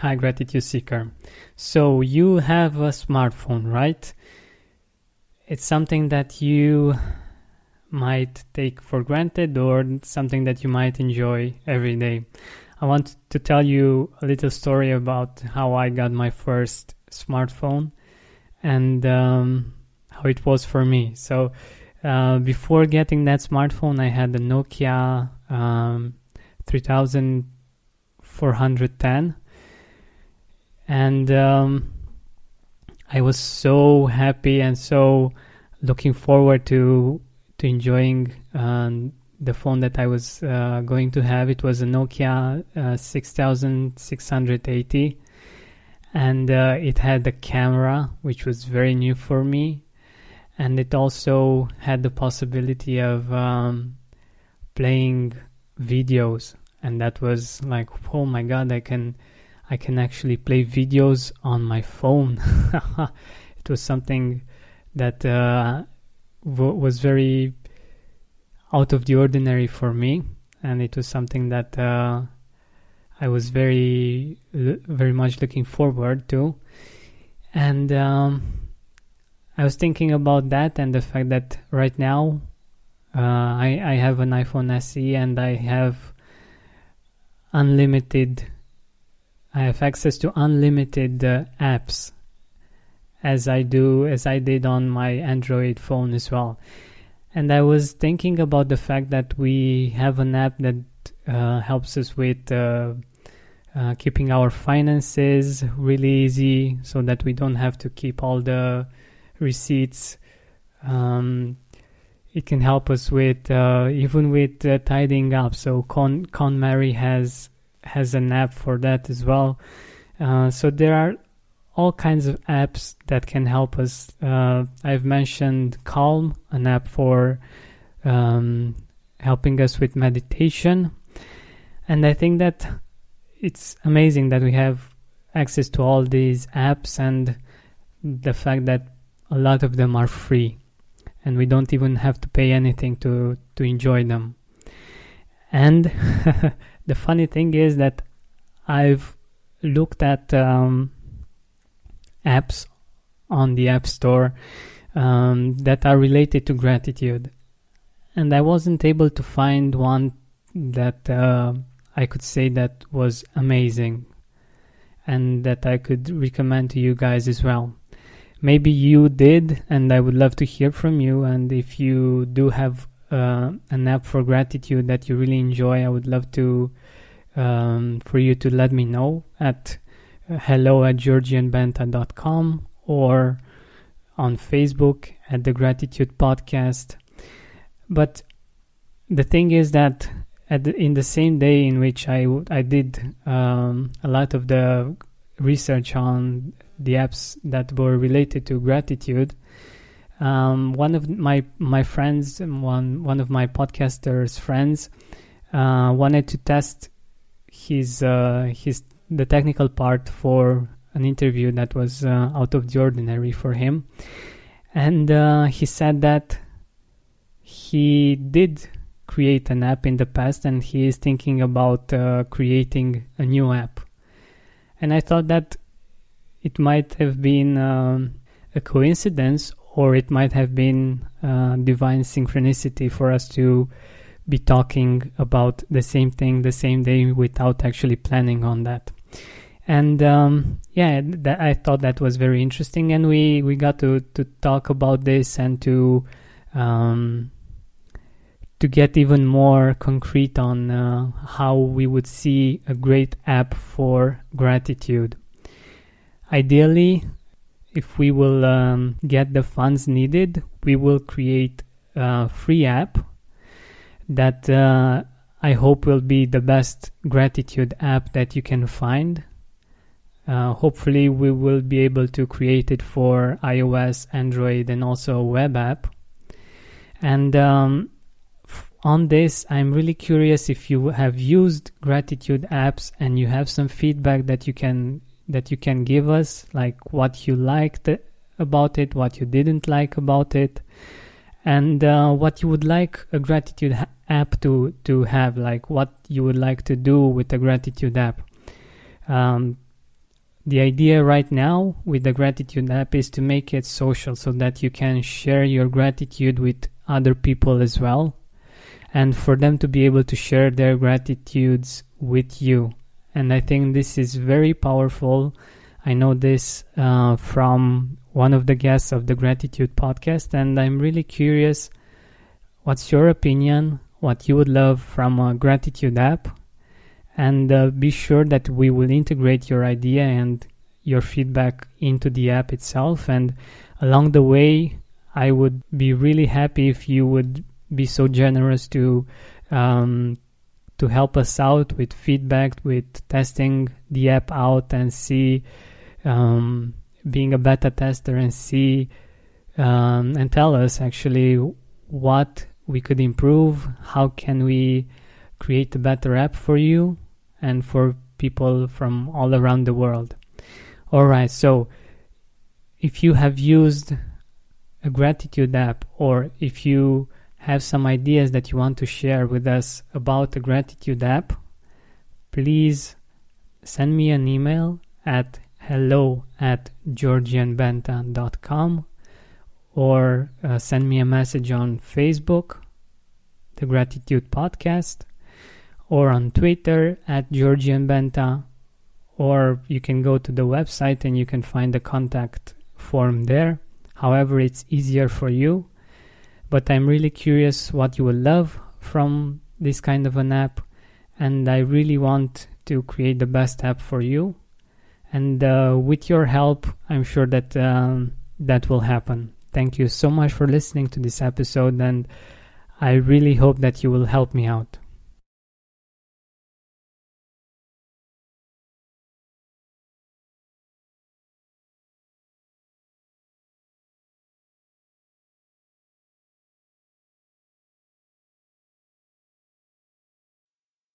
Hi, Gratitude Seeker. So, you have a smartphone, right? It's something that you might take for granted or something that you might enjoy every day. I want to tell you a little story about how I got my first smartphone and um, how it was for me. So, uh, before getting that smartphone, I had a Nokia um, 3410 and um, I was so happy and so looking forward to to enjoying um, the phone that I was uh, going to have. It was a Nokia uh, 6680 and uh, it had a camera which was very new for me. And it also had the possibility of um, playing videos. And that was like oh my god i can i can actually play videos on my phone. It was something that uh, w- was very out of the ordinary for me and it was something that uh, i was very very much looking forward to. And um, i was thinking about that and the fact that right now uh, I, I have an iphone se and i have unlimited I have access to unlimited uh, apps as I do as I did on my Android phone as well. And I was thinking about the fact that we have an app that uh, helps us with uh, uh, keeping our finances really easy so that we don't have to keep all the receipts. Um, it can help us with uh, even with uh, tidying up. So Con KonMari has has an app for that as well. Uh, so there are all kinds of apps that can help us. Uh, I've mentioned Calm, an app for um, helping us with meditation, and I think that it's amazing that we have access to all these apps and the fact that a lot of them are free and we don't even have to pay anything to to enjoy them and the funny thing is that i've looked at um, apps on the app store um, that are related to gratitude. And i wasn't able to find one that uh, i could say that was amazing and that i could recommend to you guys as well. Maybe you did and i would love to hear from you. And if you do have uh, an app for gratitude that you really enjoy i would love to um, for you to let me know at uh, hello at georgianbenta.com or on facebook at the gratitude podcast but the thing is that the, in the same day in which I, I did um, a lot of the research on the apps that were related to gratitude. Um, one of my my friends, one one of my podcasters' friends, uh, wanted to test his uh, his the technical part for an interview that was uh, out of the ordinary for him, and uh, he said that he did create an app in the past, and he is thinking about uh, creating a new app. And I thought that it might have been um, a coincidence or it might have been uh, divine synchronicity for us to be talking about the same thing the same day without actually planning on that. And um, yeah that, i thought that was very interesting and we, we got to, to talk about this and to um, to get even more concrete on uh, how we would see a great app for gratitude. Ideally, if we will um, get the funds needed, we will create a free app that uh, I hope will be the best gratitude app that you can find. Uh, hopefully, we will be able to create it for iOS, Android, and also a web app. And um, on this, I'm really curious if you have used gratitude apps and you have some feedback that you can that you can give us, like what you liked about it, what you didn't like about it, and uh, what you would like a gratitude ha- app to to have, like what you would like to do with a gratitude app. Um, the idea right now with the gratitude app is to make it social so that you can share your gratitude with other people as well and for them to be able to share their gratitudes with you and i think this is very powerful. I know this uh, from one of the guests of the gratitude podcast and i'm really curious what's your opinion what you would love from a gratitude app? And uh, be sure that we will integrate your idea and your feedback into the app itself. And along the way i would be really happy if you would be so generous to um, to help us out with feedback with testing the app out and see um, being a beta tester and see um, and tell us actually what we could improve how can we create a better app for you and for people from all around the world. All right, so if you have used a gratitude app or if you have some ideas that you want to share with us about the gratitude app, please send me an email at hello at georgianbenta.com or uh, send me a message on Facebook, the Gratitude Podcast, or on Twitter at Georgian Benta, or you can go to the website and you can find the contact form there. However, it's easier for you. But I'm really curious what you will love from this kind of an app, and I really want to create the best app for you. And uh, with your help, I'm sure that um, that will happen. Thank you so much for listening to this episode, and I really hope that you will help me out.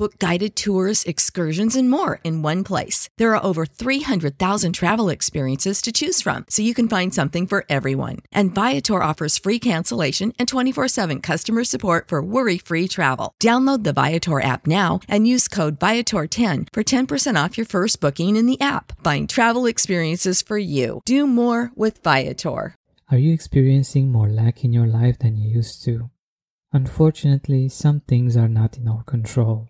Book guided tours, excursions, and more in one place. There are over 300,000 travel experiences to choose from, so you can find something for everyone. And Viator offers free cancellation and 24 7 customer support for worry free travel. Download the Viator app now and use code Viator10 for 10% off your first booking in the app. Find travel experiences for you. Do more with Viator. Are you experiencing more lack in your life than you used to? Unfortunately, some things are not in our control